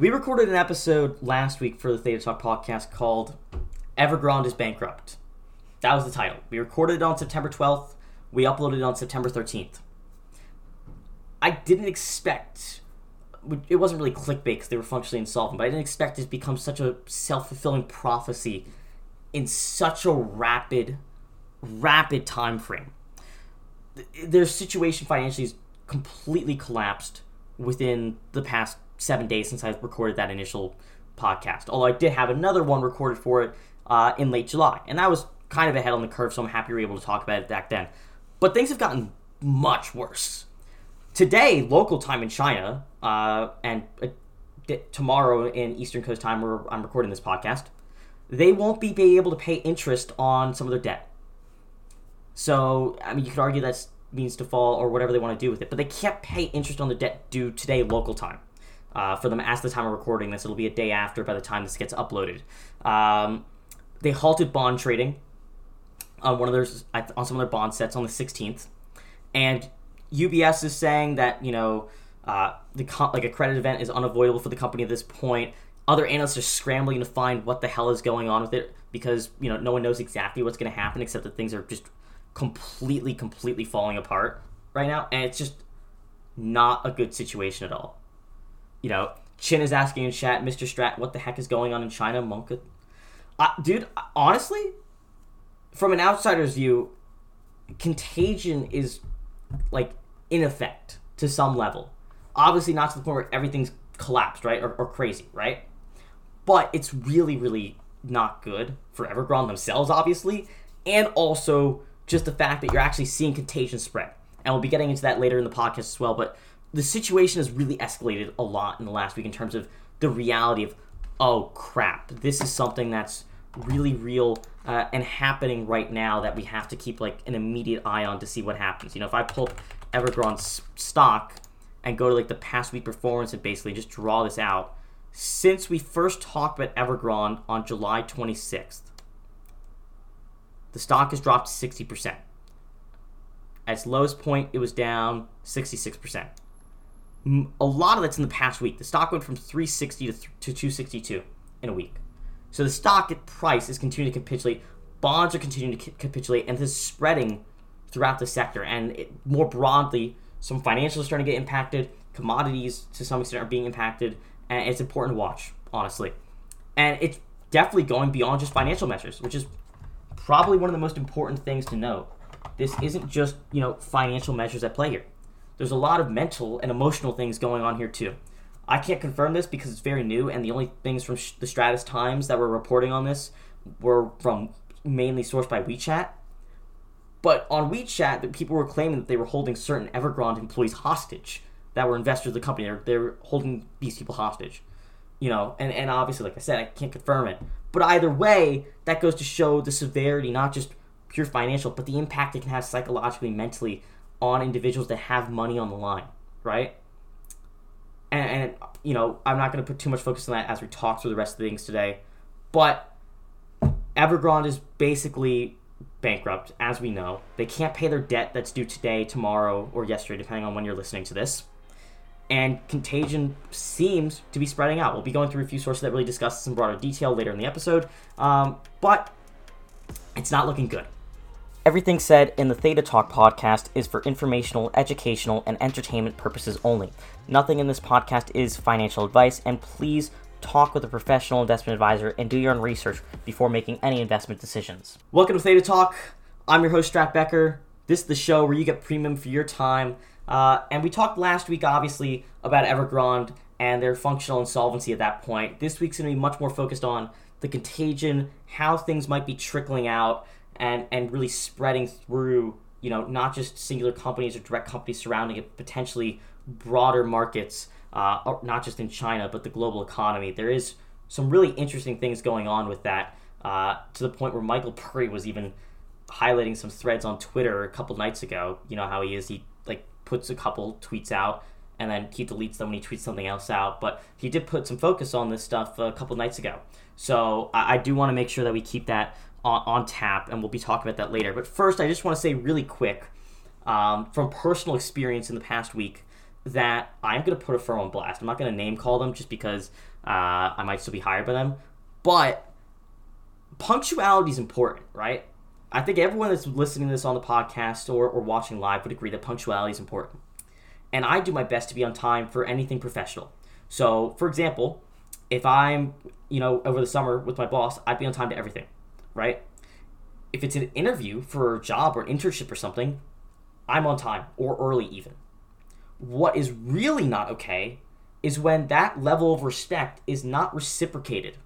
We recorded an episode last week for the Theta Talk podcast called Evergrande is Bankrupt. That was the title. We recorded it on September 12th. We uploaded it on September 13th. I didn't expect. It wasn't really clickbait because they were functionally insolvent, but I didn't expect it to become such a self fulfilling prophecy in such a rapid, rapid time frame. Their situation financially is completely collapsed within the past seven days since I recorded that initial podcast. Although I did have another one recorded for it uh, in late July, and that was kind of ahead on the curve, so I'm happy we were able to talk about it back then. But things have gotten much worse. Today, local time in China, uh, and uh, tomorrow in Eastern Coast time, where I'm recording this podcast, they won't be, be able to pay interest on some of their debt. So, I mean, you could argue that means to fall or whatever they want to do with it, but they can't pay interest on the debt due today, local time. Uh, for them, as the time of recording this, it'll be a day after by the time this gets uploaded. Um, they halted bond trading on one of their on some of their bond sets on the 16th, and UBS is saying that you know uh, the like a credit event is unavoidable for the company at this point. Other analysts are scrambling to find what the hell is going on with it because you know no one knows exactly what's going to happen except that things are just completely completely falling apart right now, and it's just not a good situation at all. You know, Chin is asking in chat, Mr. Strat, what the heck is going on in China? Monk, uh, dude, honestly, from an outsider's view, contagion is like in effect to some level. Obviously, not to the point where everything's collapsed, right, or, or crazy, right? But it's really, really not good for Evergrande themselves, obviously, and also just the fact that you're actually seeing contagion spread. And we'll be getting into that later in the podcast as well. But the situation has really escalated a lot in the last week in terms of the reality of, oh crap, this is something that's really real uh, and happening right now that we have to keep like an immediate eye on to see what happens. You know, if I pull Evergrande's stock and go to like the past week performance and basically just draw this out, since we first talked about Evergrande on July 26th, the stock has dropped 60%. At its lowest point, it was down 66%. A lot of that's in the past week. The stock went from 360 to, th- to 262 in a week. So the stock price is continuing to capitulate. Bonds are continuing to capitulate, and this is spreading throughout the sector. And it, more broadly, some financials are starting to get impacted. Commodities, to some extent, are being impacted, and it's important to watch, honestly. And it's definitely going beyond just financial measures, which is probably one of the most important things to note. This isn't just you know financial measures at play here. There's a lot of mental and emotional things going on here too. I can't confirm this because it's very new, and the only things from the Straits Times that were reporting on this were from mainly sourced by WeChat. But on WeChat, the people were claiming that they were holding certain Evergrande employees hostage that were investors of the company. They're, they're holding these people hostage. You know, and, and obviously, like I said, I can't confirm it. But either way, that goes to show the severity, not just pure financial, but the impact it can have psychologically, mentally on individuals that have money on the line, right? and, and you know, I'm not going to put too much focus on that as we talk through the rest of the things today. But Evergrande is basically bankrupt, as we know. They can't pay their debt that's due today, tomorrow, or yesterday, depending on when you're listening to this. And contagion seems to be spreading out. We'll be going through a few sources that really discuss this in broader detail later in the episode. Um, but it's not looking good. Everything said in the Theta Talk podcast is for informational, educational, and entertainment purposes only. Nothing in this podcast is financial advice, and please talk with a professional investment advisor and do your own research before making any investment decisions. Welcome to Theta Talk. I'm your host, Strat Becker. This is the show where you get premium for your time. Uh, and we talked last week, obviously, about Evergrande and their functional insolvency at that point. This week's going to be much more focused on the contagion, how things might be trickling out, and and really spreading through you know not just singular companies or direct companies surrounding it, potentially broader markets, uh, not just in China but the global economy. There is some really interesting things going on with that uh, to the point where Michael Burry was even highlighting some threads on Twitter a couple nights ago. You know how he is. He like puts a couple tweets out and then he deletes them when he tweets something else out. But he did put some focus on this stuff a couple nights ago. So I, I do want to make sure that we keep that on, on tap, and we'll be talking about that later. But first, I just want to say really quick um, from personal experience in the past week that I'm going to put a firm on blast. I'm not going to name call them just because uh, I might still be hired by them. But punctuality is important, right? I think everyone that's listening to this on the podcast or, or watching live would agree that punctuality is important. And I do my best to be on time for anything professional. So, for example, if I'm, you know, over the summer with my boss, I'd be on time to everything, right? If it's an interview for a job or internship or something, I'm on time or early even. What is really not okay is when that level of respect is not reciprocated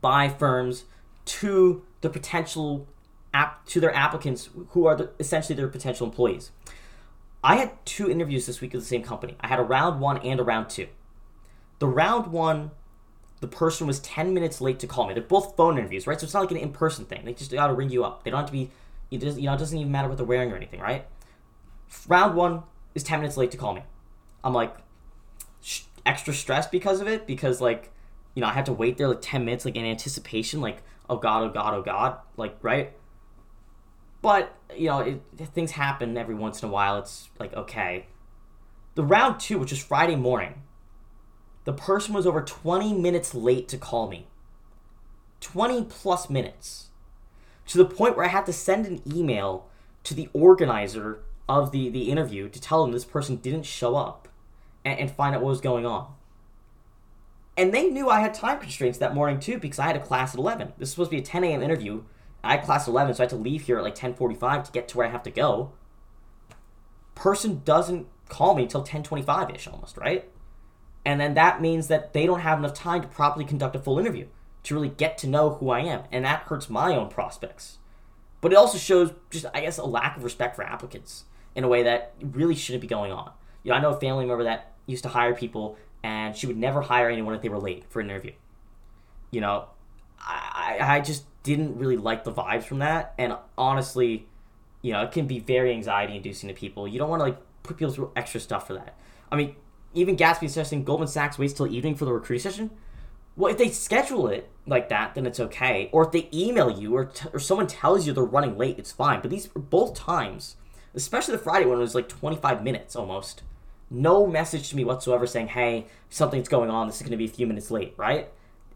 by firms to the potential app to their applicants who are the, essentially their potential employees. I had two interviews this week with the same company. I had a round one and a round two. The round one, the person was 10 minutes late to call me. They're both phone interviews, right? So it's not like an in person thing. They just got to ring you up. They don't have to be, you know, it doesn't even matter what they're wearing or anything, right? Round one is 10 minutes late to call me. I'm like sh- extra stressed because of it because, like, you know, I had to wait there like 10 minutes, like in anticipation, like, oh God, oh God, oh God, like, right? But, you know, it, things happen every once in a while. It's like, okay. The round two, which is Friday morning, the person was over 20 minutes late to call me. 20 plus minutes. To the point where I had to send an email to the organizer of the, the interview to tell them this person didn't show up and, and find out what was going on. And they knew I had time constraints that morning too because I had a class at 11. This was supposed to be a 10 a.m. interview. I had class at 11, so I had to leave here at like 10:45 to get to where I have to go. Person doesn't call me until 10:25 ish, almost right. And then that means that they don't have enough time to properly conduct a full interview to really get to know who I am, and that hurts my own prospects. But it also shows just, I guess, a lack of respect for applicants in a way that really shouldn't be going on. You know, I know a family member that used to hire people and she would never hire anyone if they were late for an interview. You know, I, I just didn't really like the vibes from that, and honestly, you know, it can be very anxiety inducing to people. You don't want to like put people through extra stuff for that. I mean, even Gatsby suggesting Goldman Sachs waits till evening for the recruiting session. Well, if they schedule it like that, then it's okay. Or if they email you or, t- or someone tells you they're running late, it's fine. But these both times, especially the Friday one, was like 25 minutes almost no message to me whatsoever saying, hey, something's going on, this is going to be a few minutes late, right?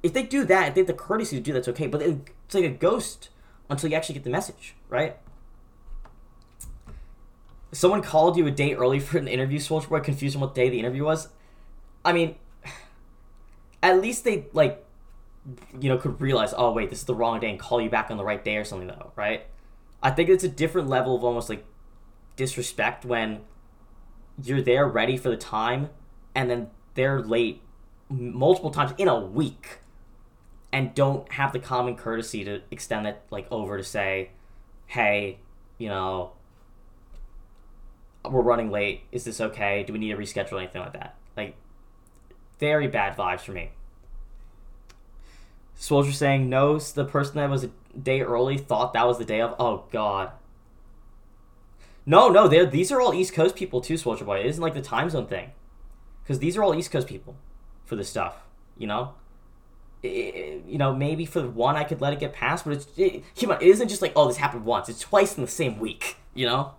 If they do that, if they have the courtesy to do that's okay, but it's like a ghost until you actually get the message, right? Someone called you a day early for an interview, Soldier Boy, confused on what day the interview was. I mean, at least they, like, you know, could realize, oh, wait, this is the wrong day and call you back on the right day or something, though, right? I think it's a different level of almost like disrespect when you're there ready for the time, and then they're late multiple times in a week, and don't have the common courtesy to extend it like over to say, "Hey, you know, we're running late. Is this okay? Do we need to reschedule anything like that?" Like, very bad vibes for me. Soldier saying no. The person that was a day early thought that was the day of. Oh God. No, no, these are all East Coast people too, Soldier Boy. It isn't like the time zone thing, because these are all East Coast people for this stuff. You know, it, you know, maybe for one I could let it get past, but it's it, come on, it isn't just like oh this happened once. It's twice in the same week. You know.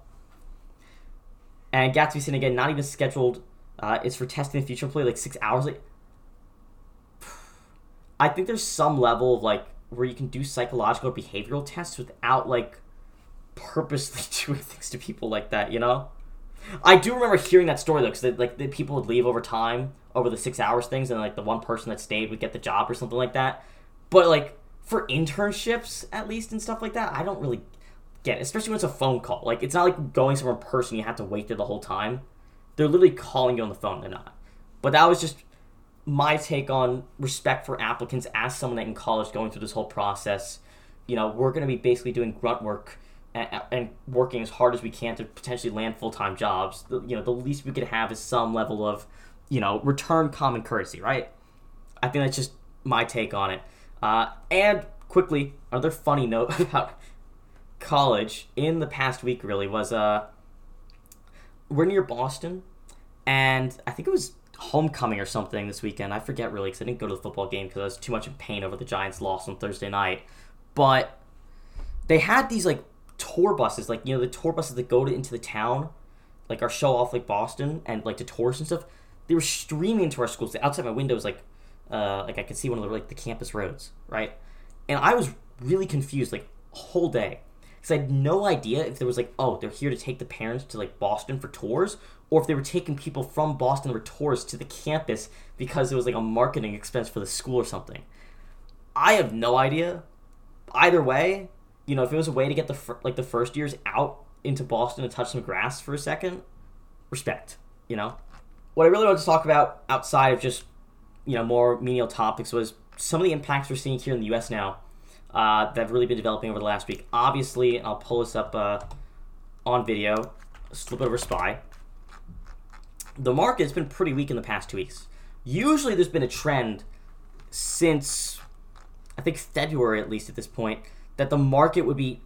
And Gatsby Sin again, not even scheduled. Uh, it's for testing the future play like six hours. Like, I think there's some level of like where you can do psychological or behavioral tests without like purposely doing things to people like that, you know? I do remember hearing that story though, because like the people would leave over time over the six hours things, and like the one person that stayed would get the job or something like that. But like for internships, at least and stuff like that, I don't really get, especially when it's a phone call. Like it's not like going somewhere in person; you have to wait there the whole time. They're literally calling you on the phone. They're not. But that was just my take on respect for applicants as someone that in college going through this whole process. You know, we're going to be basically doing grunt work and, and working as hard as we can to potentially land full time jobs, the, you know, the least we could have is some level of, you know, return common courtesy, right? I think that's just my take on it. Uh, and quickly, another funny note about college in the past week really was uh, we're near Boston, and I think it was homecoming or something this weekend. I forget really because I didn't go to the football game because I was too much in pain over the Giants' loss on Thursday night. But they had these like tour buses, like you know the tour buses that go to, into the town, like our show off like Boston and like to tours and stuff, they were streaming into our schools. Outside my window was like, uh, like I could see one of the like the campus roads, right? And I was really confused like whole day because I had no idea if there was like, oh, they're here to take the parents to like Boston for tours, or if they were taking people from Boston for tours to the campus because it was like a marketing expense for the school or something. I have no idea. Either way, you know, if it was a way to get the like the first years out into Boston to touch some grass for a second, respect. You know, what I really wanted to talk about outside of just you know more menial topics was some of the impacts we're seeing here in the U.S. now uh, that have really been developing over the last week. Obviously, I'll pull this up uh, on video. Slip over Spy. The market's been pretty weak in the past two weeks. Usually, there's been a trend since I think February, at least at this point, that the market would be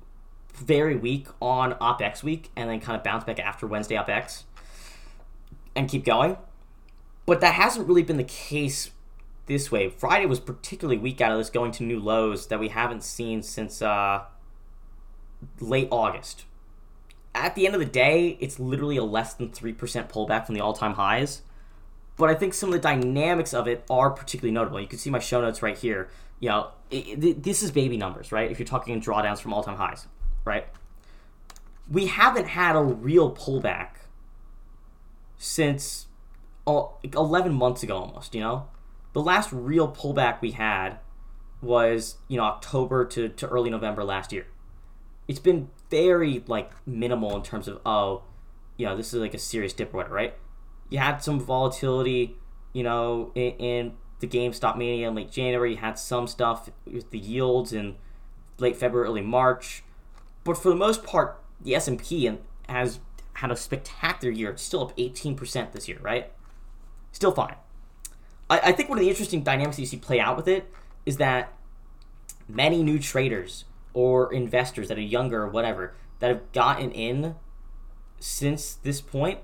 very weak on OpEx week and then kind of bounce back after Wednesday OpEx and keep going. But that hasn't really been the case this way. Friday was particularly weak out of this, going to new lows that we haven't seen since uh, late August. At the end of the day, it's literally a less than 3% pullback from the all time highs. But I think some of the dynamics of it are particularly notable. You can see my show notes right here. You know, it, it, this is baby numbers, right? If you're talking in drawdowns from all time highs, right? We haven't had a real pullback since uh, 11 months ago almost, you know? The last real pullback we had was, you know, October to, to early November last year. It's been very, like, minimal in terms of, oh, you know, this is like a serious dip or whatever, right? You had some volatility, you know, in, in the GameStop mania in late January. You had some stuff with the yields in late February, early March. But for the most part, the S&P has had a spectacular year. It's still up 18% this year, right? Still fine. I, I think one of the interesting dynamics that you see play out with it is that many new traders or investors that are younger or whatever that have gotten in since this point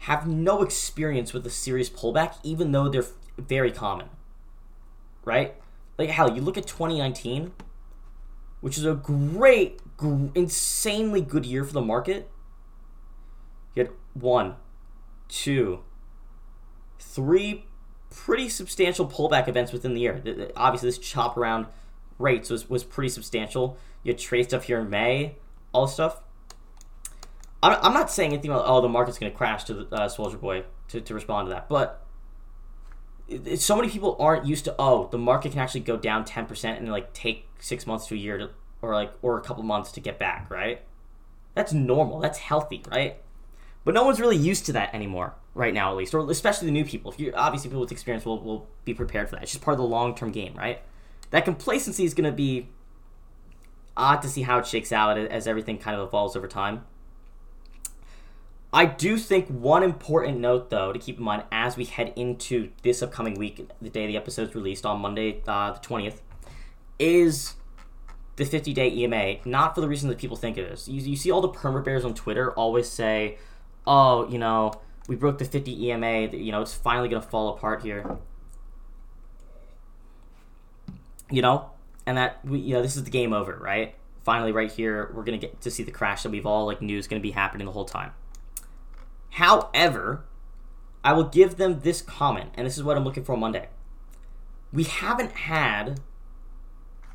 have no experience with a serious pullback, even though they're very common. Right? Like, hell, you look at 2019, which is a great, gr- insanely good year for the market. You had one, two, three pretty substantial pullback events within the year. Obviously, this chop around rates was, was pretty substantial. You had trade stuff here in May, all stuff. I'm, I'm not saying anything about, oh, the market's going to crash to the uh, Soldier Boy to, to respond to that, but it, so many people aren't used to, oh, the market can actually go down 10% and like take six months to a year to, or like, or a couple months to get back, right? That's normal. That's healthy, right? But no one's really used to that anymore right now, at least, or especially the new people. If you obviously people with experience will will be prepared for that. It's just part of the long term game, right? That complacency is going to be odd to see how it shakes out as everything kind of evolves over time. I do think one important note, though, to keep in mind as we head into this upcoming week, the day the episode's released on Monday, uh, the 20th, is the 50 day EMA. Not for the reason that people think it is. You, you see all the perma bears on Twitter always say, oh, you know, we broke the 50 EMA. You know, it's finally going to fall apart here. You know, and that we, you know, this is the game over, right? Finally, right here, we're to get to see the crash that we've all like knew is to be happening the whole time. However, I will give them this comment, and this is what I'm looking for Monday. We haven't had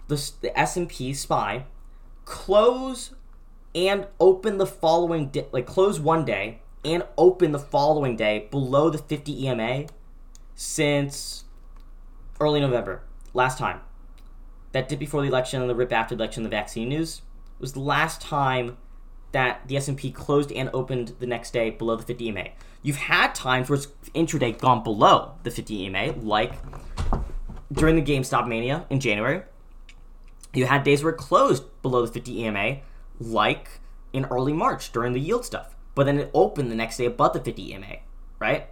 the, the S&P SPY close and open the following day, like close one day and open the following day below the 50 EMA since early November. Last time. That dip before the election and the rip after the election, the vaccine news was the last time that the S&P closed and opened the next day below the 50 EMA. You've had times where it's intraday gone below the 50 EMA, like during the GameStop mania in January. You had days where it closed below the 50 EMA, like in early March during the yield stuff but then it opened the next day above the 50 EMA, right?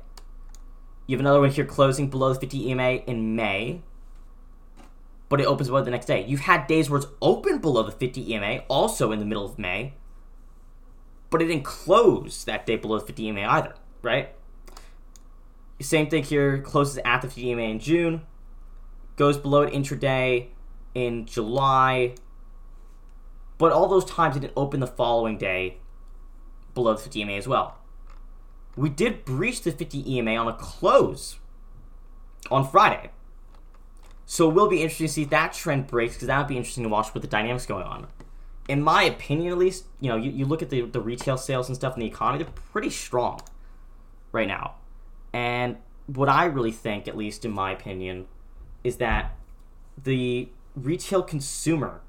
You have another one here closing below the 50 EMA in May, but it opens above the next day. You've had days where it's open below the 50 EMA, also in the middle of May, but it didn't close that day below the 50 EMA either, right? Same thing here, closes at the 50 EMA in June, goes below it intraday in July, but all those times it didn't open the following day below the 50 EMA as well. we did breach the 50 EMA on a close on Friday. So it will be interesting to see if that trend breaks because that would be interesting to watch with the dynamics going on. In my opinion, at least, you know, you, you look at the, the retail sales and stuff in the economy, they're pretty strong right now. And what I really think, at least in my opinion, is that the retail consumer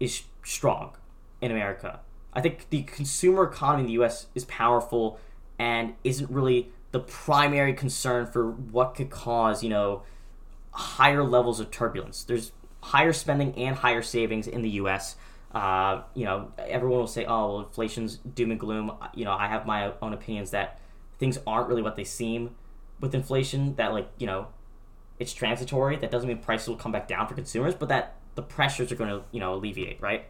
is strong in America. I think the consumer economy in the US is powerful and isn't really the primary concern for what could cause, you know, higher levels of turbulence. There's higher spending and higher savings in the US. Uh, you know, everyone will say, oh, well, inflation's doom and gloom. You know, I have my own opinions that things aren't really what they seem with inflation, that, like, you know, it's transitory. That doesn't mean prices will come back down for consumers, but that the pressures are going to, you know, alleviate, right?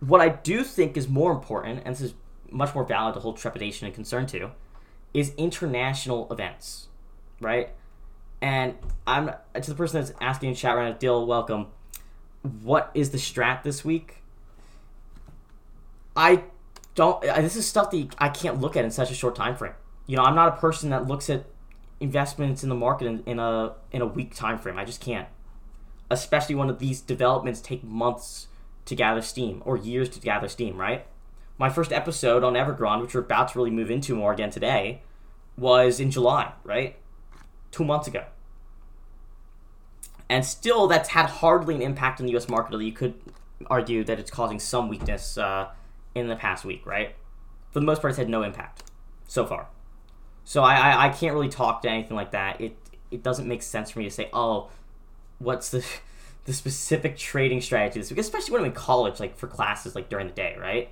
What I do think is more important, and this is much more valid to hold trepidation and concern to, is international events, right? And I'm to the person that's asking in chat right now, Dill, welcome. What is the strat this week? I don't. This is stuff that I can't look at in such a short time frame. You know, I'm not a person that looks at investments in the market in, in a in a week time frame. I just can't. Especially when these developments take months to gather steam or years to gather steam, right? My first episode on Evergrande, which we're about to really move into more again today, was in July, right? Two months ago. And still, that's had hardly an impact on the US market, although you could argue that it's causing some weakness uh, in the past week, right? For the most part, it's had no impact so far. So I, I, I can't really talk to anything like that. It it doesn't make sense for me to say, oh, what's the the specific trading week, especially when I'm in college, like for classes, like during the day, right?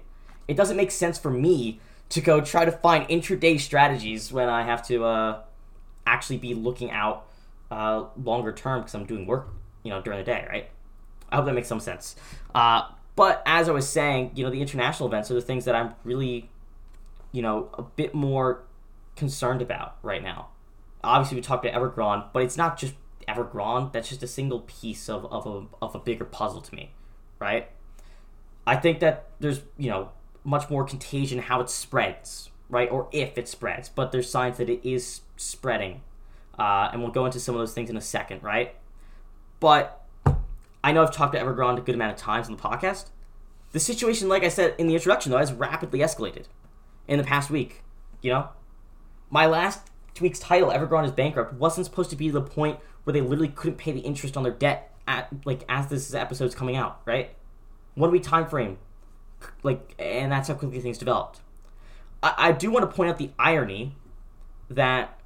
It doesn't make sense for me to go try to find intraday strategies when I have to uh, actually be looking out uh, longer term because I'm doing work, you know, during the day, right? I hope that makes some sense. Uh, but as I was saying, you know, the international events are the things that I'm really, you know, a bit more concerned about right now. Obviously, we talked about Evergrande, but it's not just Evergrande. That's just a single piece of, of, a, of a bigger puzzle to me, right? I think that there's, you know, much more contagion how it spreads, right? Or if it spreads, but there's signs that it is spreading. Uh, and we'll go into some of those things in a second, right? But I know I've talked to Evergrande a good amount of times on the podcast. The situation, like I said in the introduction, though, has rapidly escalated in the past week. You know, my last week's title, Evergrande is bankrupt, wasn't supposed to be the point where they literally couldn't pay the interest on their debt at like as this episode's coming out, right? One week time frame, like, and that's how quickly things developed. I, I do want to point out the irony that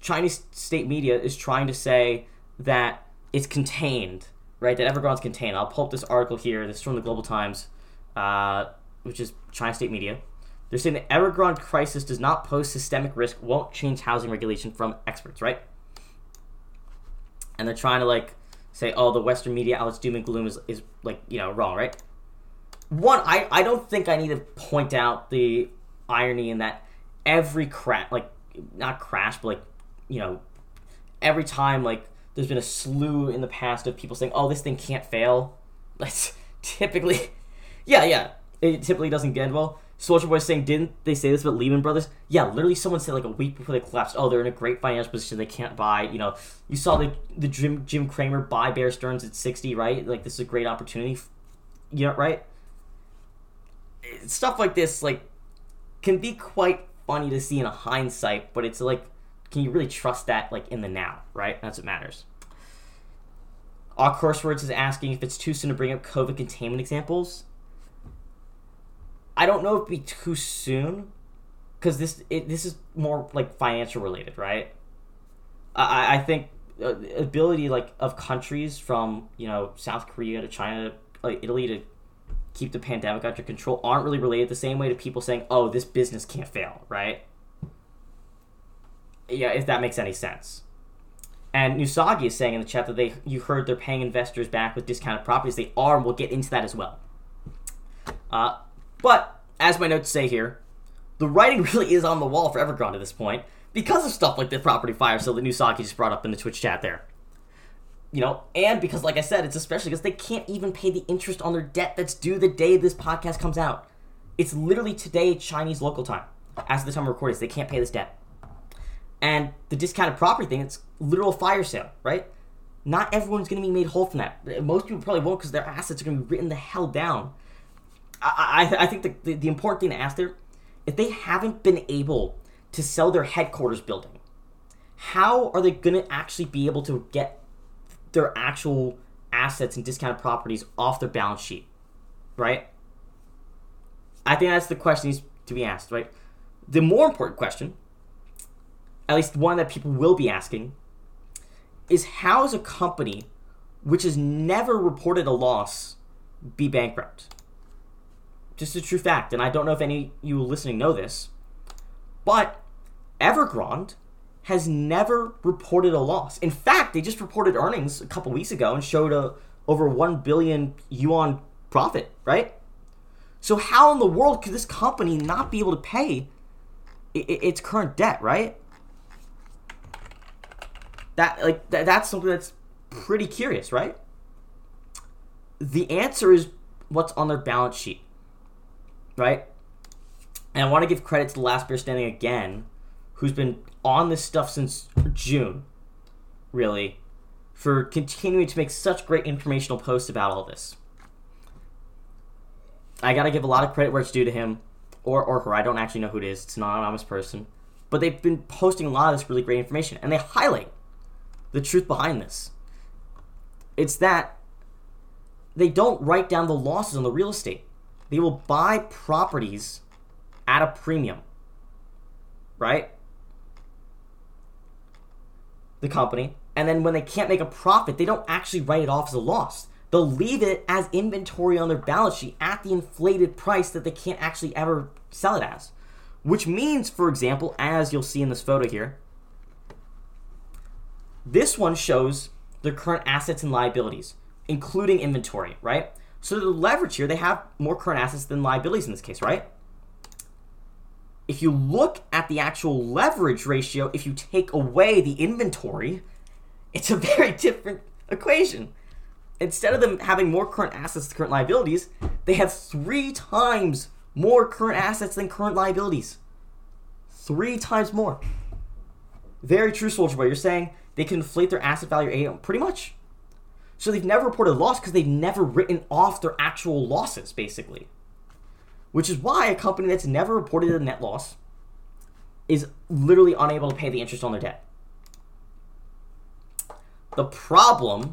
Chinese state media is trying to say that it's contained, right? That Evergrande's contained. I'll pull up this article here. This is from the Global Times, uh, which is China state media. They're saying the Evergrande crisis does not pose systemic risk, won't change housing regulation from experts, right? And they're trying to like say, oh, the Western media outlets doom and gloom is, is like, you know, wrong, right? One, I, I don't think I need to point out the irony in that every crash, like, not crash, but like, you know, every time, like, there's been a slew in the past of people saying, oh, this thing can't fail. That's typically, yeah, yeah, it typically doesn't get well Soldier Boy saying, didn't they say this about Lehman Brothers? Yeah, literally someone said like a week before they collapsed, oh, they're in a great financial position, they can't buy, you know, you saw the the Jim, Jim Cramer buy Bear Stearns at 60, right? Like, this is a great opportunity, you know, right? Stuff like this, like, can be quite funny to see in a hindsight, but it's like, can you really trust that, like, in the now, right? That's what matters. All Words is asking if it's too soon to bring up COVID containment examples. I don't know if it'd be too soon because this it, this is more like financial related, right? I I think uh, ability like of countries from you know South Korea to China, like Italy to keep the pandemic under control aren't really related the same way to people saying, "Oh, this business can't fail," right? Yeah, if that makes any sense. And Nusagi is saying in the chat that they you heard they're paying investors back with discounted properties. They are, and we'll get into that as well. Uh, but, as my notes say here, the writing really is on the wall for Evergrande at this point because of stuff like the property fire sale that Nusaki just brought up in the Twitch chat there. You know, and because, like I said, it's especially because they can't even pay the interest on their debt that's due the day this podcast comes out. It's literally today, Chinese local time. as of the time of recording, they can't pay this debt. And the discounted property thing, it's literal fire sale, right? Not everyone's going to be made whole from that. Most people probably won't because their assets are going to be written the hell down. I, I, I think the, the, the important thing to ask there, if they haven't been able to sell their headquarters building, how are they going to actually be able to get their actual assets and discounted properties off their balance sheet, right? I think that's the question needs to be asked, right? The more important question, at least one that people will be asking, is how is a company which has never reported a loss be bankrupt? Just a true fact, and I don't know if any of you listening know this, but Evergrande has never reported a loss. In fact, they just reported earnings a couple weeks ago and showed a over 1 billion yuan profit, right? So how in the world could this company not be able to pay its current debt, right? That like that's something that's pretty curious, right? The answer is what's on their balance sheet, right? And I want to give credit to the Last Bear Standing again, who's been on this stuff since June, really, for continuing to make such great informational posts about all this. I gotta give a lot of credit where it's due to him, or, or her. I don't actually know who it is. It's not an anonymous person. But they've been posting a lot of this really great information, and they highlight the truth behind this. It's that they don't write down the losses on the real estate. They will buy properties at a premium, right? the company, and then when they can't make a profit, they don't actually write it off as a loss. They'll leave it as inventory on their balance sheet at the inflated price that they can't actually ever sell it as. Which means, for example, as you'll see in this photo here, this one shows their current assets and liabilities, including inventory, right? So the leverage here, they have more current assets than liabilities in this case, right? if you look at the actual leverage ratio, if you take away the inventory, it's a very different equation. Instead of them having more current assets than current liabilities, they have three times more current assets than current liabilities. Three times more. Very true, Soldier Boy. You're saying they can inflate their asset value pretty much. So they've never reported a loss because they've never written off their actual losses, basically which is why a company that's never reported a net loss is literally unable to pay the interest on their debt. The problem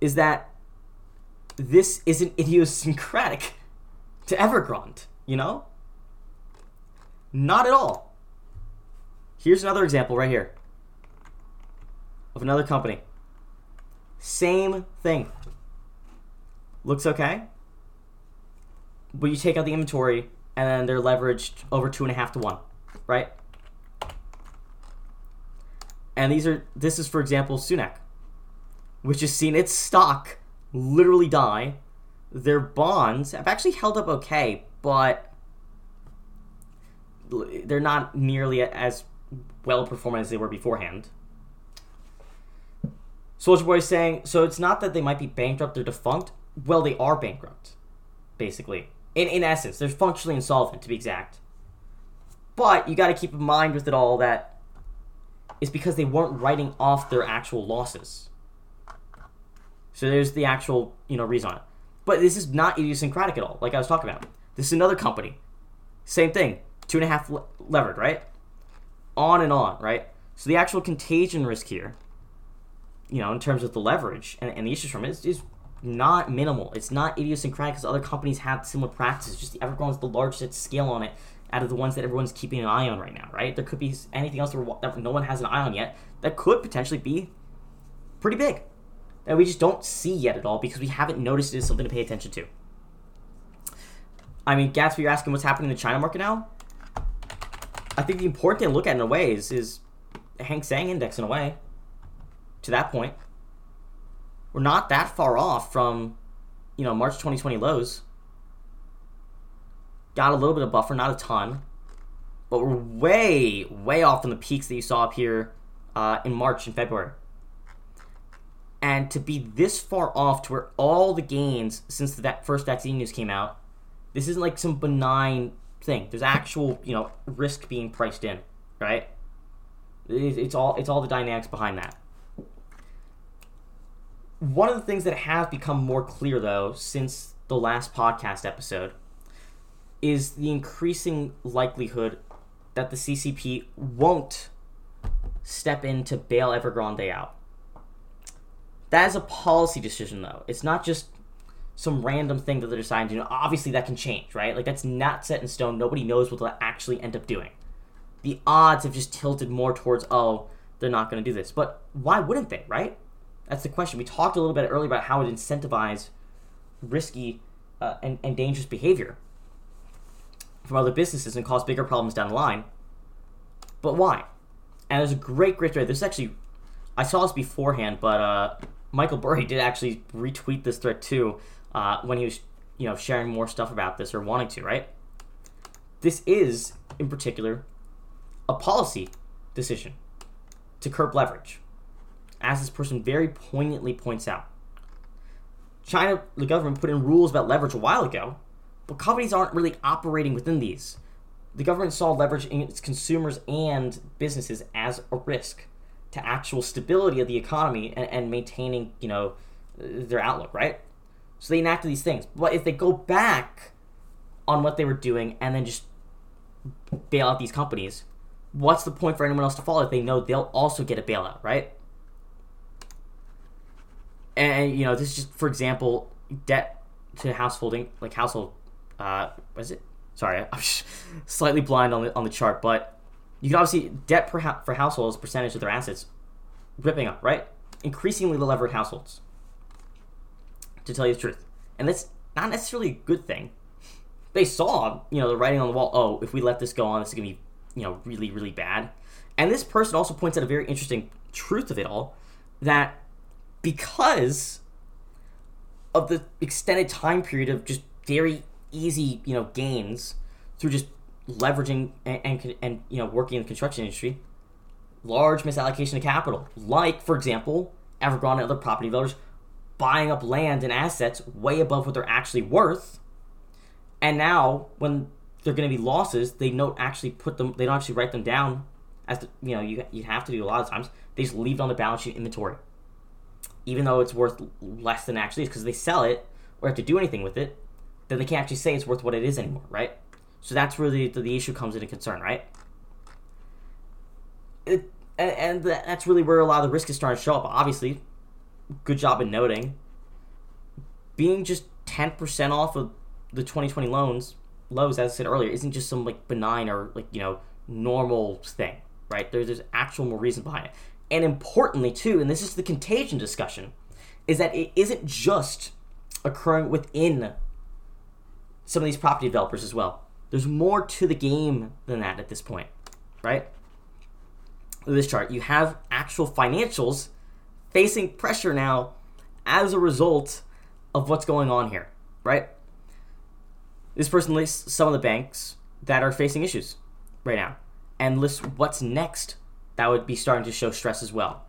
is that this isn't idiosyncratic to Evergrande, you know? Not at all. Here's another example right here of another company. Same thing. Looks okay but you take out the inventory and then they're leveraged over two and a half to one, right? And these are this is for example Sunac, which has seen its stock literally die. Their bonds have actually held up okay, but they're not nearly as well performing as they were beforehand. Soldier Boy saying, so it's not that they might be bankrupt or defunct. Well, they are bankrupt, basically. In, in essence, they're functionally insolvent, to be exact. But you got to keep in mind with it all that it's because they weren't writing off their actual losses. So there's the actual, you know, reason on it. But this is not idiosyncratic at all, like I was talking about. This is another company. Same thing. Two and a half le- levered, right? On and on, right? So the actual contagion risk here, you know, in terms of the leverage and, and the issues from it is, is not minimal. It's not idiosyncratic because other companies have similar practices. Just the Evergrande's the largest scale on it out of the ones that everyone's keeping an eye on right now, right? There could be anything else that no one has an eye on yet that could potentially be pretty big that we just don't see yet at all because we haven't noticed it as something to pay attention to. I mean, Gatsby, you're asking what's happening in the China market now? I think the important thing to look at in a way is, is Hang Seng Index in a way. To that point we're not that far off from, you know, March 2020 lows. Got a little bit of buffer, not a ton, but we're way, way off from the peaks that you saw up here uh, in March and February. And to be this far off to where all the gains since the first vaccine news came out, this isn't like some benign thing. There's actual, you know, risk being priced in, right? It's all it's all the dynamics behind that. One of the things that have become more clear though since the last podcast episode is the increasing likelihood that the CCP won't step in to bail Evergrande out. That is a policy decision, though. It's not just some random thing that they're deciding to do. Obviously, that can change, right? Like, that's not set in stone. Nobody knows what they'll actually end up doing. The odds have just tilted more towards, oh, they're not going to do this. But why wouldn't they, right? That's the question. We talked a little bit earlier about how it incentivizes risky uh, and, and dangerous behavior from other businesses and cause bigger problems down the line. But why? And there's a great, great thread. This is actually, I saw this beforehand, but uh, Michael Burry did actually retweet this thread too uh, when he was, you know, sharing more stuff about this or wanting to, right? This is, in particular, a policy decision to curb leverage, as this person very poignantly points out. China, the government, put in rules about leverage a while ago, but companies aren't really operating within these the government saw leverage in its consumers and businesses as a risk to actual stability of the economy and, and maintaining, you know, their outlook, right? So they enacted these things. But if they go back on what they were doing and then just bail out these companies, what's the point for anyone else to follow if they know they'll also get a bailout, right? And you know, this is just for example, debt to householding like household uh what is it? Sorry, I'm slightly blind on the on the chart, but you can obviously debt per ha- for households percentage of their assets ripping up, right? Increasingly levered households. To tell you the truth, and that's not necessarily a good thing. They saw, you know, the writing on the wall. Oh, if we let this go on, this is gonna be, you know, really, really bad. And this person also points out a very interesting truth of it all, that because of the extended time period of just very easy, you know, gains through just leveraging and, and, and you know working in the construction industry. Large misallocation of capital, like for example, Evergrande and other property developers buying up land and assets way above what they're actually worth, and now when they're going to be losses, they don't actually put them. They don't actually write them down as the, you know you you have to do a lot of times. They just leave it on the balance sheet inventory, even though it's worth less than actually is because they sell it or have to do anything with it then they can't actually say it's worth what it is anymore, right? So that's where the, the, issue comes into concern, right? It, and, and that's really where a lot of the risk is starting to show up. Obviously, good job in noting. Being just 10% off of the 2020 loans, lows, as I said earlier, isn't just some like benign or like, you know, normal thing, right? There's, there's actual more reason behind it. And importantly, too, and this is the contagion discussion, is that it isn't just occurring within some of these property developers as well. There's more to the game than that at this point, right? This chart. You have actual financials facing pressure now as a result of what's going on here, right? This person lists some of the banks that are facing issues right now and lists what's next that would be starting to show stress as well.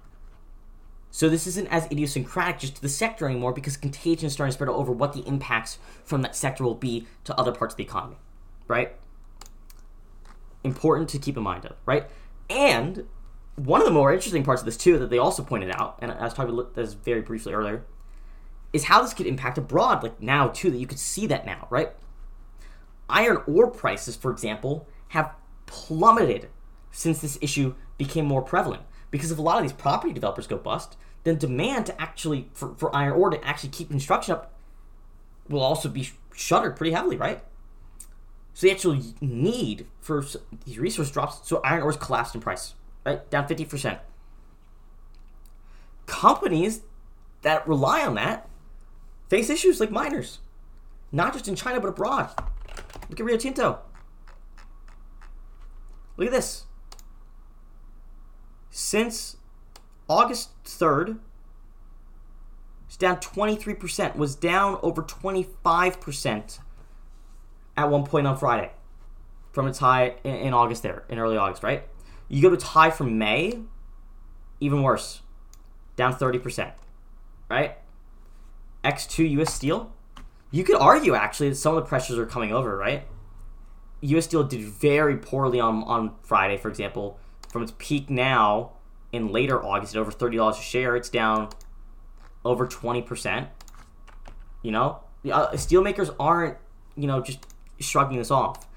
So this isn't as idiosyncratic just to the sector anymore because contagion is starting to spread over what the impacts from that sector will be to other parts of the economy, right? Important to keep in mind of, right? And one of the more interesting parts of this too that they also pointed out, and I was talking about this very briefly earlier, is how this could impact abroad, like now too, that you could see that now, right? Iron ore prices, for example, have plummeted since this issue became more prevalent. Because if a lot of these property developers go bust, then demand to actually for, for iron ore to actually keep construction up will also be shuttered pretty heavily, right? So the actual need for these resource drops. So iron ore is collapsed in price, right? Down fifty percent. Companies that rely on that face issues like miners, not just in China but abroad. Look at Rio Tinto. Look at this since August 3rd, it's down 23%, was down over 25% at one point on Friday from its high in, August there, in early August, right? You go to its high from May, even worse, down 30%, right? X2 US Steel, you could argue actually that some of the pressures are coming over, right? U.S. Steel did very poorly on on Friday, for example. From its peak now in later August at over thirty dollars a share, it's down over twenty percent. You know, uh, steelmakers aren't you know just shrugging this off.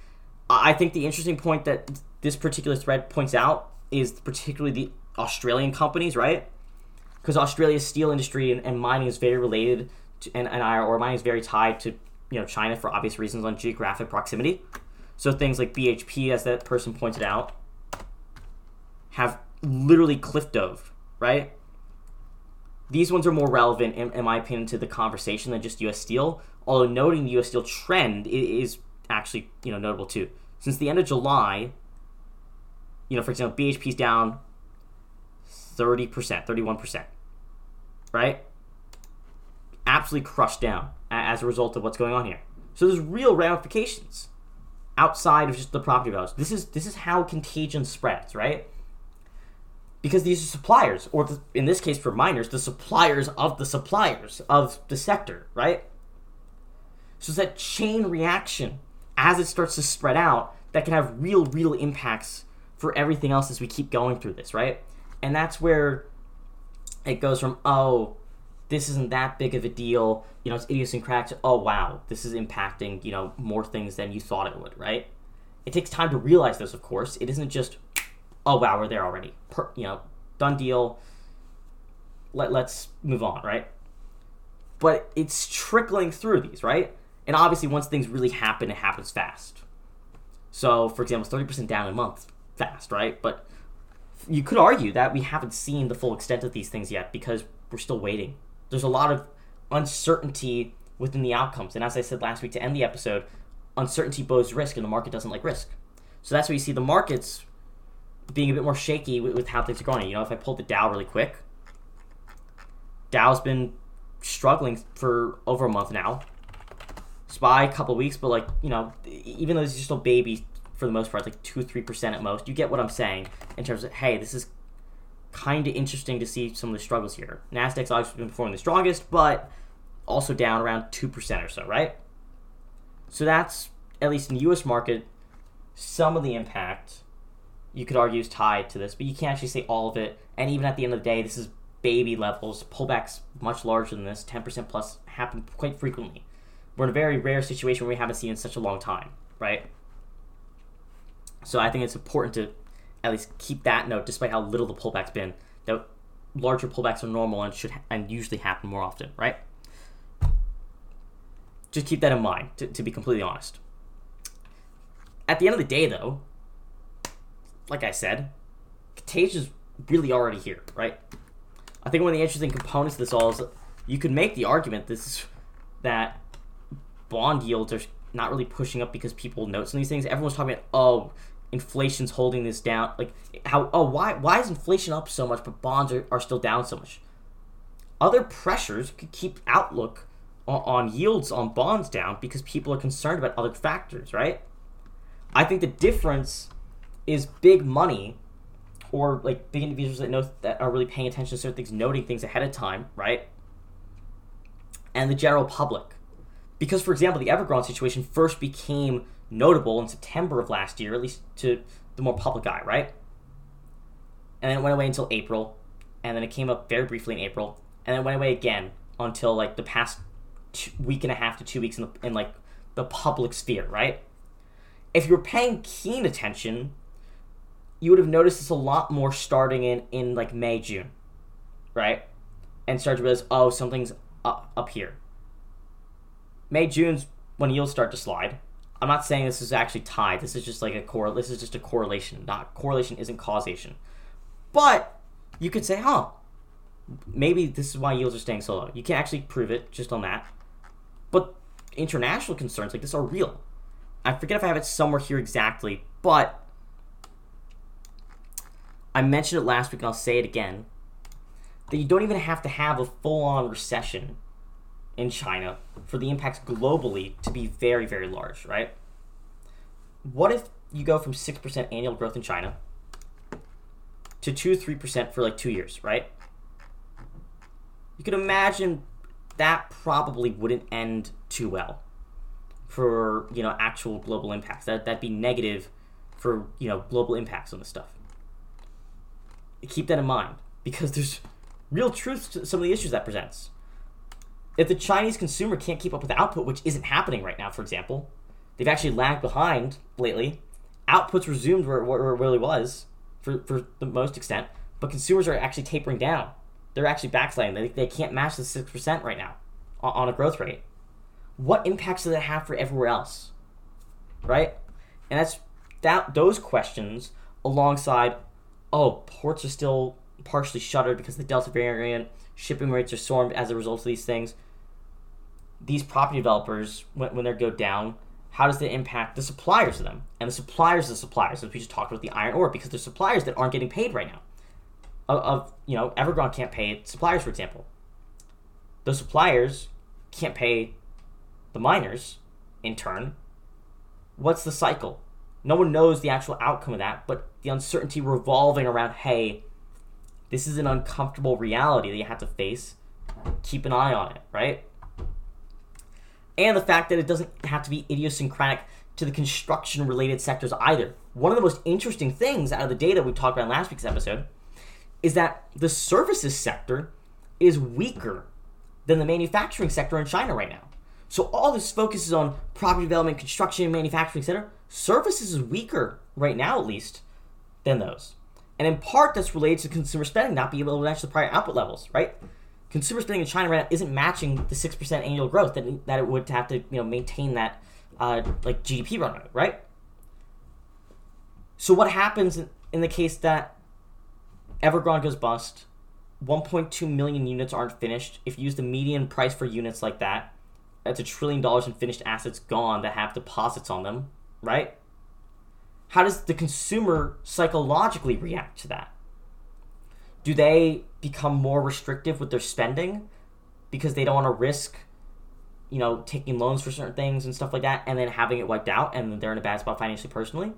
I think the interesting point that this particular thread points out is particularly the Australian companies, right? Because Australia's steel industry and, and, mining is very related, to, and, and or mining is very tied to you know China for obvious reasons on geographic proximity. So things like BHP, as that person pointed out, have literally cliff dove, right? These ones are more relevant, in, in my opinion, to the conversation than just U.S. Steel. Although noting the U.S. Steel trend is actually you know notable too. Since the end of July, you know, for example, BHP's down 30%, 31%, right? Absolutely crushed down as a result of what's going on here. So there's real ramifications outside of just the property values. This is this is how contagion spreads, right? Because these are suppliers, or in this case for miners, the suppliers of the suppliers of the sector, right? So it's that chain reaction as it starts to spread out that can have real, real impacts for everything else as we keep going through this, right? And that's where it goes from, oh, this isn't that big of a deal, you know, it's idiosyncratic to, oh, wow, this is impacting, you know, more things than you thought it would, right? It takes time to realize this, of course. It isn't just, oh, wow, we're there already. Per, you know, done deal. Let, let's move on, right? But it's trickling through these, right? And obviously, once things really happen, it happens fast. So, for example, 30% down in a month, fast, right? But you could argue that we haven't seen the full extent of these things yet because we're still waiting. There's a lot of uncertainty within the outcomes. And as I said last week to end the episode, uncertainty bodes risk, and the market doesn't like risk. So that's why you see the markets being a bit more shaky with, with how things are going. You know, if I pulled the Dow really quick, Dow's been struggling for over a month now. Spy a couple weeks, but like you know, even though these are still baby for the most part, like two three percent at most. You get what I'm saying in terms of hey, this is kind of interesting to see some of the struggles here. Nasdaq's obviously been performing the strongest, but also down around two percent or so, right? So that's at least in the U.S. market, some of the impact you could argue is tied to this, but you can't actually say all of it. And even at the end of the day, this is baby levels. Pullbacks much larger than this, 10% plus, happen quite frequently. We're in a very rare situation where we haven't seen in such a long time, right? So I think it's important to at least keep that note, despite how little the pullback's been, that larger pullbacks are normal and should and usually happen more often, right? Just keep that in mind, to, to be completely honest. At the end of the day, though, like I said, contagion is really already here, right? I think one of the interesting components of this all is you could make the argument this is that bond yields are not really pushing up because people note some of these things. Everyone's talking about, oh, inflation's holding this down. Like how oh why why is inflation up so much but bonds are, are still down so much? Other pressures could keep outlook on, on yields on bonds down because people are concerned about other factors, right? I think the difference is big money or like big individuals that know that are really paying attention to certain things, noting things ahead of time, right? And the general public. Because, for example, the Evergrande situation first became notable in September of last year, at least to the more public eye, right? And then it went away until April, and then it came up very briefly in April, and then it went away again until like the past two, week and a half to two weeks in, the, in like the public sphere, right? If you're paying keen attention, you would have noticed this a lot more starting in in like May, June, right? And start to realize, oh, something's up up here. May, June's when yields start to slide I'm not saying this is actually tied. This is just like a core. This is just a correlation. Not correlation isn't causation. But you could say, huh, maybe this is why yields are staying so low. You can't actually prove it just on that. But international concerns like this are real. I forget if I have it somewhere here exactly, but I mentioned it last week and I'll say it again. That you don't even have to have a full on recession in China for the impacts globally to be very, very large, right? What if you go from 6% annual growth in China to 2 3% for like two years, right? You could imagine that probably wouldn't end too well for you know actual global impacts. That that'd be negative for you know global impacts on this stuff. Keep that in mind because there's real truth to some of the issues that presents. If the Chinese consumer can't keep up with output, which isn't happening right now, for example, they've actually lagged behind lately. Output's resumed where, where it really was for, for the most extent, but consumers are actually tapering down. They're actually backsliding. They, they can't match the 6% right now on, on a growth rate. What impacts does that have for everywhere else? Right? And that's that those questions alongside, oh, ports are still partially shuttered because the Delta variant, shipping rates are soaring as a result of these things. These property developers, when, when they go down, how does that impact the suppliers of them? And the suppliers of the suppliers, as we just talked about the iron ore, because there's suppliers that aren't getting paid right now. Of, of you know, Evergrande can't pay suppliers, for example. Those suppliers can't pay the miners in turn. What's the cycle? No one knows the actual outcome of that, but the uncertainty revolving around, hey, this is an uncomfortable reality that you have to face. Keep an eye on it, right? And the fact that it doesn't have to be idiosyncratic to the construction related sectors either. One of the most interesting things out of the data we talked about in last week's episode is that the services sector is weaker than the manufacturing sector in China right now. So all this focuses on property development, construction, manufacturing, etc. Services is weaker right now, at least, than those. And in part, that's related to consumer spending not being able to match the prior output levels, right? Consumer spending in China right now isn't matching the six percent annual growth that, that it would have to you know maintain that uh, like GDP run rate, right? So what happens in, in the case that Evergrande goes bust? 1.2 million units aren't finished. If you use the median price for units like that, that's a trillion dollars in finished assets gone that have deposits on them, right? How does the consumer psychologically react to that? Do they become more restrictive with their spending because they don't want to risk, you know, taking loans for certain things and stuff like that and then having it wiped out and they're in a bad spot financially personally?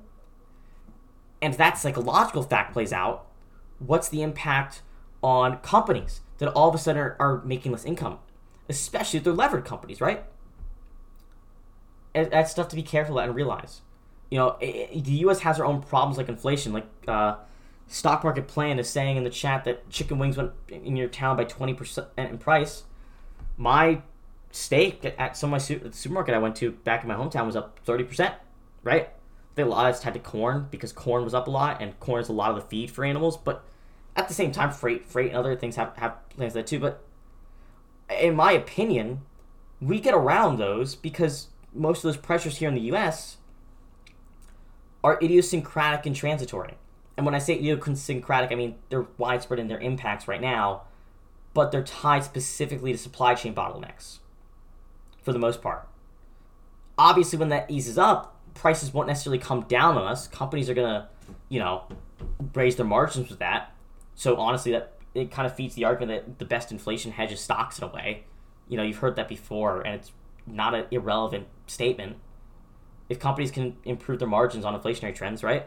And if that psychological fact plays out, what's the impact on companies that all of a sudden are, are making less income, especially if they're levered companies, right? That's stuff to be careful and realize. You know, it, the U.S. has their own problems like inflation. Like uh, stock market plan is saying in the chat that chicken wings went in your town by twenty percent in price. My steak at some of my su- the supermarket I went to back in my hometown was up thirty percent, right? They, it's tied to corn because corn was up a lot, and corn is a lot of the feed for animals. But at the same time, freight, freight, and other things have have plans that too. But in my opinion, we get around those because most of those pressures here in the U.S. are idiosyncratic and transitory. And when I say idiosyncratic, I mean they're widespread in their impacts right now, but they're tied specifically to supply chain bottlenecks for the most part. Obviously, when that eases up, prices won't necessarily come down on us. Companies are gonna, you know, raise their margins with that. So honestly, that it kind of feeds the argument that the best inflation hedges stocks in a way. You know, you've heard that before, and it's not an irrelevant statement. If companies can improve their margins on inflationary trends, right?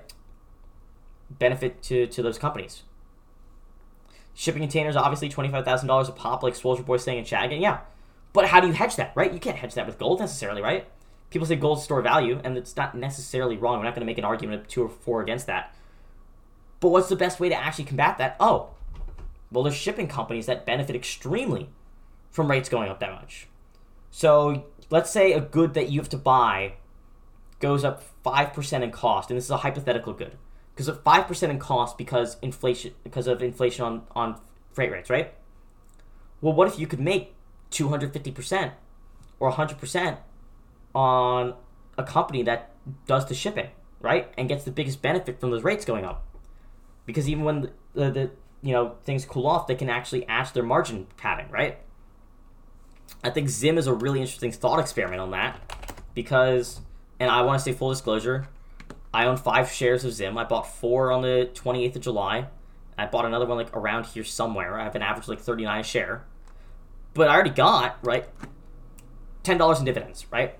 Benefit to, to those companies. Shipping containers, obviously $25,000 a pop, like Soldier Boy saying in chat. Yeah. But how do you hedge that, right? You can't hedge that with gold necessarily, right? People say gold store value, and it's not necessarily wrong. We're not going to make an argument of two or four against that. But what's the best way to actually combat that? Oh, well, there's shipping companies that benefit extremely from rates going up that much. So let's say a good that you have to buy goes up 5% in cost, and this is a hypothetical good. Because of 5% in cost because inflation because of inflation on, on freight rates, right? Well, what if you could make 250% or 100% on a company that does the shipping, right? And gets the biggest benefit from those rates going up. Because even when the, the, the you know things cool off, they can actually add their margin padding, right? I think Zim is a really interesting thought experiment on that because, and I want to say full disclosure, I own five shares of Zim. I bought four on the 28th of July. I bought another one like around here somewhere. I have an average like 39 a share. But I already got, right, $10 in dividends, right?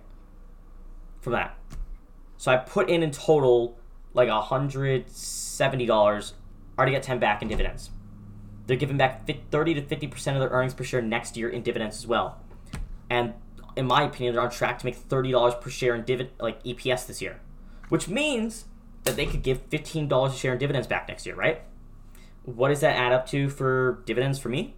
From that. So I put in in total like $170. I already got 10 back in dividends. They're giving back 30 to 50% of their earnings per share next year in dividends as well. And in my opinion, they're on track to make thirty dollars per share in dividend, like EPS this year, which means that they could give fifteen dollars a share in dividends back next year, right? What does that add up to for dividends for me?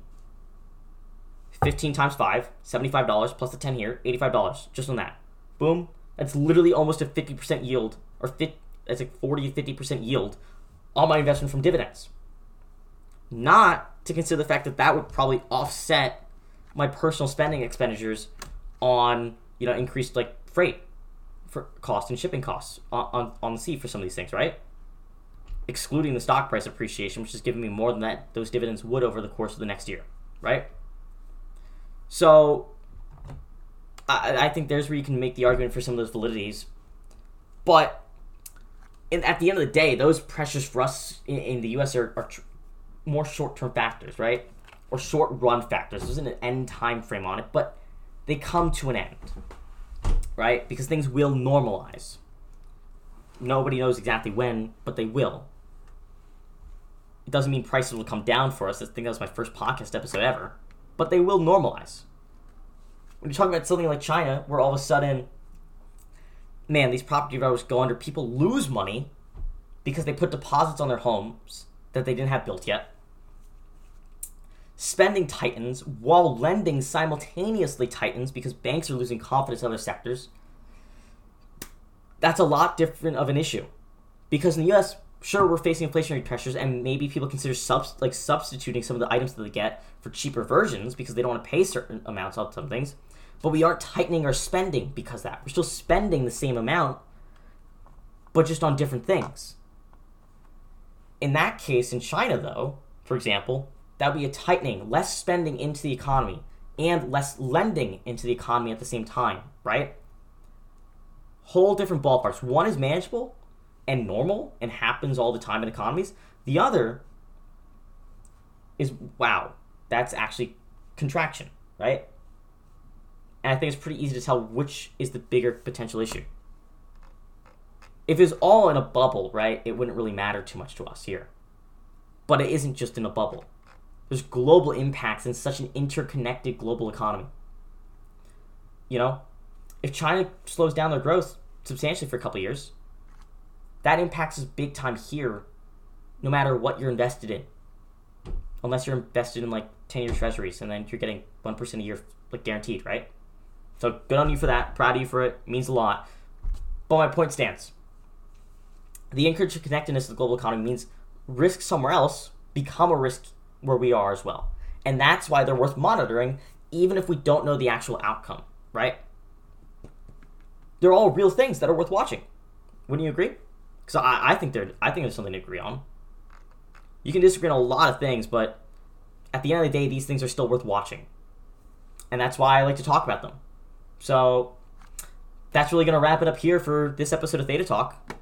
15 times 5, $75 plus the 10 here, $85 just on that. Boom. That's literally almost a 50% yield, or that's like 40 to 50% yield on my investment from dividends. Not to consider the fact that that would probably offset my personal spending expenditures on, you know, increased like freight for cost and shipping costs on, on, on the sea for some of these things, right? Excluding the stock price appreciation, which is giving me more than that those dividends would over the course of the next year, right? So I, I think there's where you can make the argument for some of those validities. But in, at the end of the day, those pressures for us in, in the U.S. are, are tr- more short-term factors, right? Or short-run factors. There's an end time frame on it, but they come to an end, right? Because things will normalize. Nobody knows exactly when, but they will. It doesn't mean prices will come down for us. I think that was my first podcast episode ever but they will normalize. When you're talking about something like China, where all of a sudden, man, these property values go under, people lose money because they put deposits on their homes that they didn't have built yet. Spending tightens while lending simultaneously tightens because banks are losing confidence in other sectors. That's a lot different of an issue. Because in the US, sure we're facing inflationary pressures and maybe people consider subs- like substituting some of the items that they get for cheaper versions because they don't want to pay certain amounts on some things but we aren't tightening our spending because that we're still spending the same amount but just on different things in that case in china though for example that would be a tightening less spending into the economy and less lending into the economy at the same time right whole different ballparks one is manageable and normal and happens all the time in economies. The other is wow, that's actually contraction, right? And I think it's pretty easy to tell which is the bigger potential issue. If it's all in a bubble, right, it wouldn't really matter too much to us here. But it isn't just in a bubble. There's global impacts in such an interconnected global economy. You know, if China slows down their growth substantially for a couple years, that impacts us big time here, no matter what you're invested in. Unless you're invested in like 10 year treasuries and then you're getting 1% a year, like guaranteed, right? So good on you for that. Proud of you for it. Means a lot. But my point stands. The interconnectedness of the global economy means risk somewhere else become a risk where we are as well. And that's why they're worth monitoring, even if we don't know the actual outcome, right? They're all real things that are worth watching. Wouldn't you agree? Because I, I think there, I think there's something to agree on. You can disagree on a lot of things, but at the end of the day, these things are still worth watching, and that's why I like to talk about them. So that's really gonna wrap it up here for this episode of Theta Talk,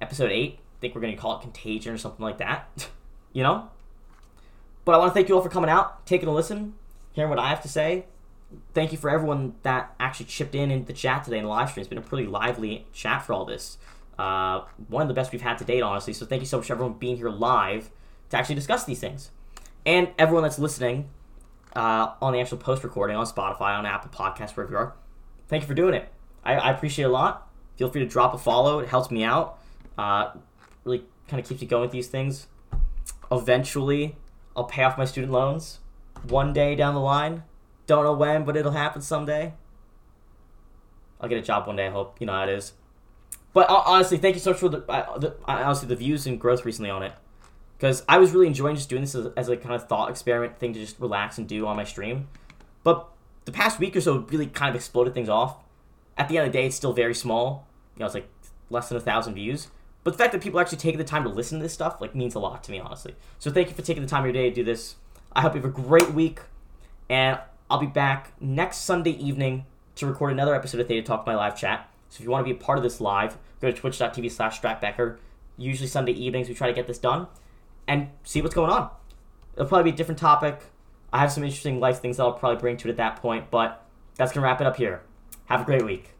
episode eight. I think we're gonna call it Contagion or something like that. you know. But I want to thank you all for coming out, taking a listen, hearing what I have to say. Thank you for everyone that actually chipped in in the chat today in the live stream. It's been a pretty lively chat for all this. Uh, one of the best we've had to date, honestly. So thank you so much for everyone being here live to actually discuss these things. And everyone that's listening uh, on the actual post recording on Spotify, on Apple Podcasts, wherever you are, thank you for doing it. I, I, appreciate it a lot. Feel free to drop a follow, it helps me out. Uh, really kind of keeps me going with these things. Eventually, I'll pay off my student loans one day down the line. Don't know when, but it'll happen someday. I'll get a job one day, I hope. You know how it is. But honestly, thank you so much for the, uh, the honestly the views and growth recently on it, because I was really enjoying just doing this as, as a kind of thought experiment thing to just relax and do on my stream. But the past week or so really kind of exploded things off. At the end of the day, it's still very small. You know, it's like less than a thousand views. But the fact that people actually taking the time to listen to this stuff like means a lot to me, honestly. So thank you for taking the time of your day to do this. I hope you have a great week, and I'll be back next Sunday evening to record another episode of Theta Talk, my live chat. So if you want to be a part of this live, go to twitch.tv slash stratbecker. Usually Sunday evenings we try to get this done and see what's going on. It'll probably be a different topic. I have some interesting life things that I'll probably bring to it at that point, but that's going to wrap it up here. Have a great week.